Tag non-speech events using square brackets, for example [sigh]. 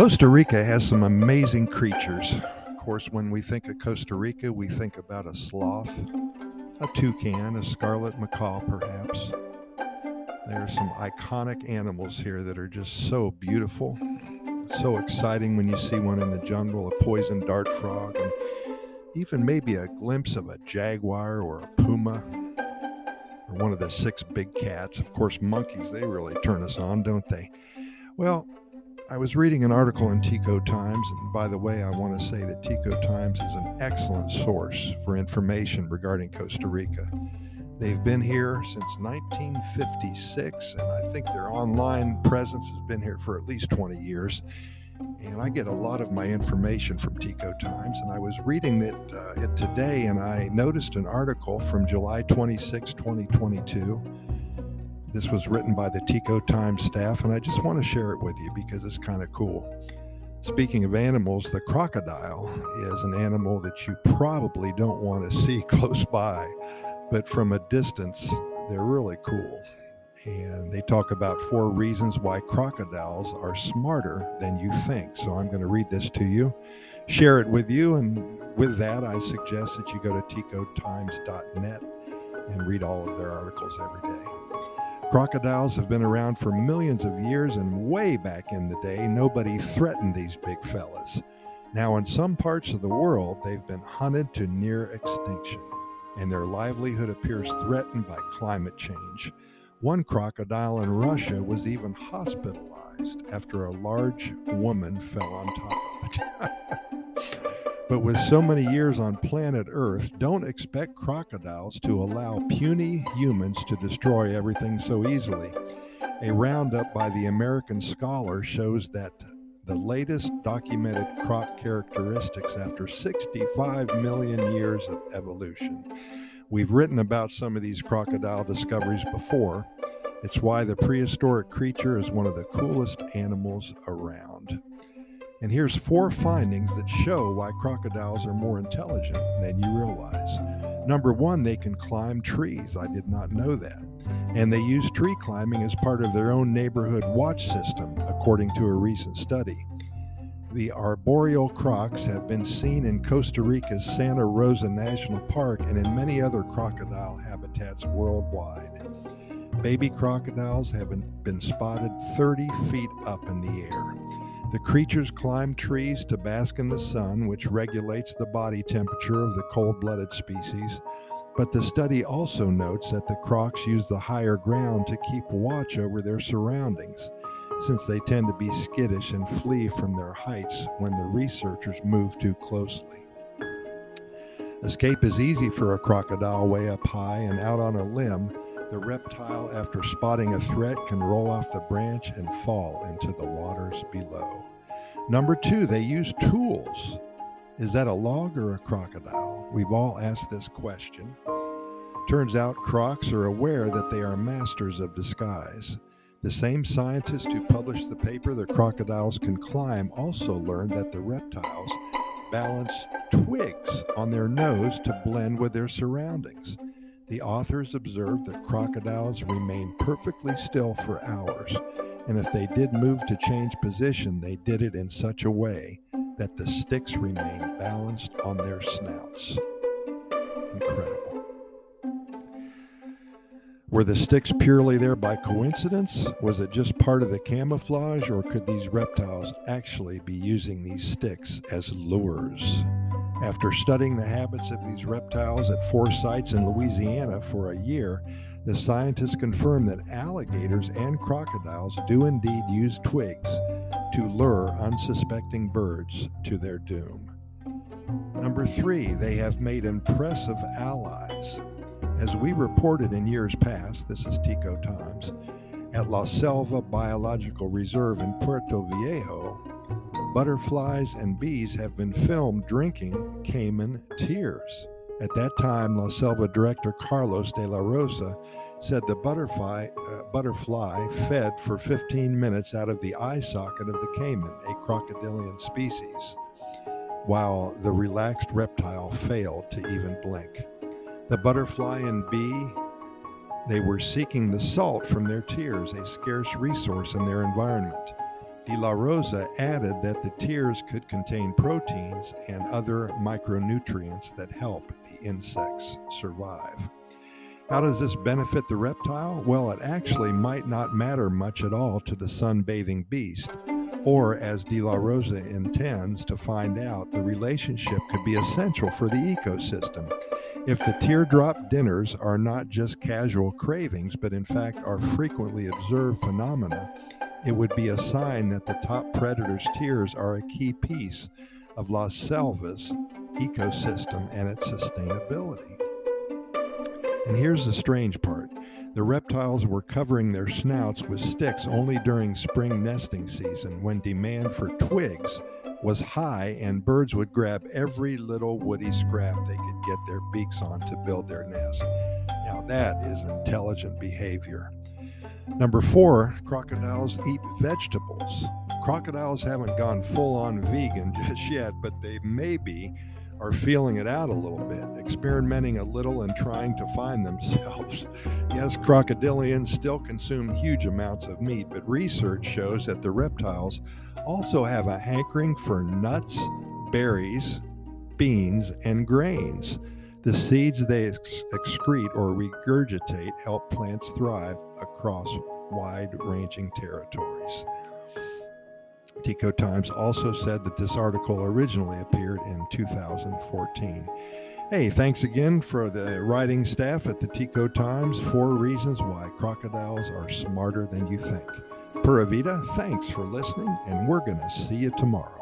Costa Rica has some amazing creatures. Of course, when we think of Costa Rica, we think about a sloth, a toucan, a scarlet macaw, perhaps. There are some iconic animals here that are just so beautiful, so exciting when you see one in the jungle, a poison dart frog, and even maybe a glimpse of a jaguar or a puma or one of the six big cats. Of course, monkeys, they really turn us on, don't they? Well, I was reading an article in Tico Times, and by the way, I want to say that Tico Times is an excellent source for information regarding Costa Rica. They've been here since 1956, and I think their online presence has been here for at least 20 years. And I get a lot of my information from Tico Times, and I was reading it, uh, it today, and I noticed an article from July 26, 2022 this was written by the Tico Times staff, and I just want to share it with you because it's kind of cool. Speaking of animals, the crocodile is an animal that you probably don't want to see [laughs] close by, but from a distance, they're really cool. And they talk about four reasons why crocodiles are smarter than you think. So I'm going to read this to you, share it with you, and with that, I suggest that you go to ticotimes.net and read all of their articles every day. Crocodiles have been around for millions of years, and way back in the day, nobody threatened these big fellas. Now, in some parts of the world, they've been hunted to near extinction, and their livelihood appears threatened by climate change. One crocodile in Russia was even hospitalized after a large woman fell on top of it. [laughs] But with so many years on planet Earth, don't expect crocodiles to allow puny humans to destroy everything so easily. A roundup by the American Scholar shows that the latest documented croc characteristics after 65 million years of evolution. We've written about some of these crocodile discoveries before. It's why the prehistoric creature is one of the coolest animals around. And here's four findings that show why crocodiles are more intelligent than you realize. Number one, they can climb trees. I did not know that. And they use tree climbing as part of their own neighborhood watch system, according to a recent study. The arboreal crocs have been seen in Costa Rica's Santa Rosa National Park and in many other crocodile habitats worldwide. Baby crocodiles have been spotted 30 feet up in the air. The creatures climb trees to bask in the sun, which regulates the body temperature of the cold blooded species. But the study also notes that the crocs use the higher ground to keep watch over their surroundings, since they tend to be skittish and flee from their heights when the researchers move too closely. Escape is easy for a crocodile way up high and out on a limb the reptile, after spotting a threat, can roll off the branch and fall into the waters below. Number two, they use tools. Is that a log or a crocodile? We've all asked this question. Turns out crocs are aware that they are masters of disguise. The same scientist who published the paper that crocodiles can climb also learned that the reptiles balance twigs on their nose to blend with their surroundings. The authors observed that crocodiles remain perfectly still for hours, and if they did move to change position, they did it in such a way that the sticks remained balanced on their snouts. Incredible. Were the sticks purely there by coincidence? Was it just part of the camouflage, or could these reptiles actually be using these sticks as lures? After studying the habits of these reptiles at four sites in Louisiana for a year, the scientists confirmed that alligators and crocodiles do indeed use twigs to lure unsuspecting birds to their doom. Number three, they have made impressive allies. As we reported in years past, this is Tico Times, at La Selva Biological Reserve in Puerto Viejo, butterflies and bees have been filmed drinking caiman tears. At that time, La Selva director Carlos de la Rosa said the butterfly, uh, butterfly fed for 15 minutes out of the eye socket of the caiman, a crocodilian species, while the relaxed reptile failed to even blink. The butterfly and bee, they were seeking the salt from their tears, a scarce resource in their environment. De La Rosa added that the tears could contain proteins and other micronutrients that help the insects survive. How does this benefit the reptile? Well, it actually might not matter much at all to the sunbathing beast, or as De La Rosa intends to find out, the relationship could be essential for the ecosystem. If the teardrop dinners are not just casual cravings, but in fact are frequently observed phenomena, it would be a sign that the top predator's tears are a key piece of La Selva's ecosystem and its sustainability. And here's the strange part the reptiles were covering their snouts with sticks only during spring nesting season when demand for twigs was high and birds would grab every little woody scrap they could get their beaks on to build their nest. Now, that is intelligent behavior. Number four, crocodiles eat vegetables. Crocodiles haven't gone full on vegan [laughs] just yet, but they maybe are feeling it out a little bit, experimenting a little and trying to find themselves. [laughs] yes, crocodilians still consume huge amounts of meat, but research shows that the reptiles also have a hankering for nuts, berries, beans, and grains. The seeds they ex- excrete or regurgitate help plants thrive across wide ranging territories. Tico Times also said that this article originally appeared in 2014. Hey, thanks again for the writing staff at the Tico Times. Four reasons why crocodiles are smarter than you think. Pura Vida, thanks for listening, and we're going to see you tomorrow.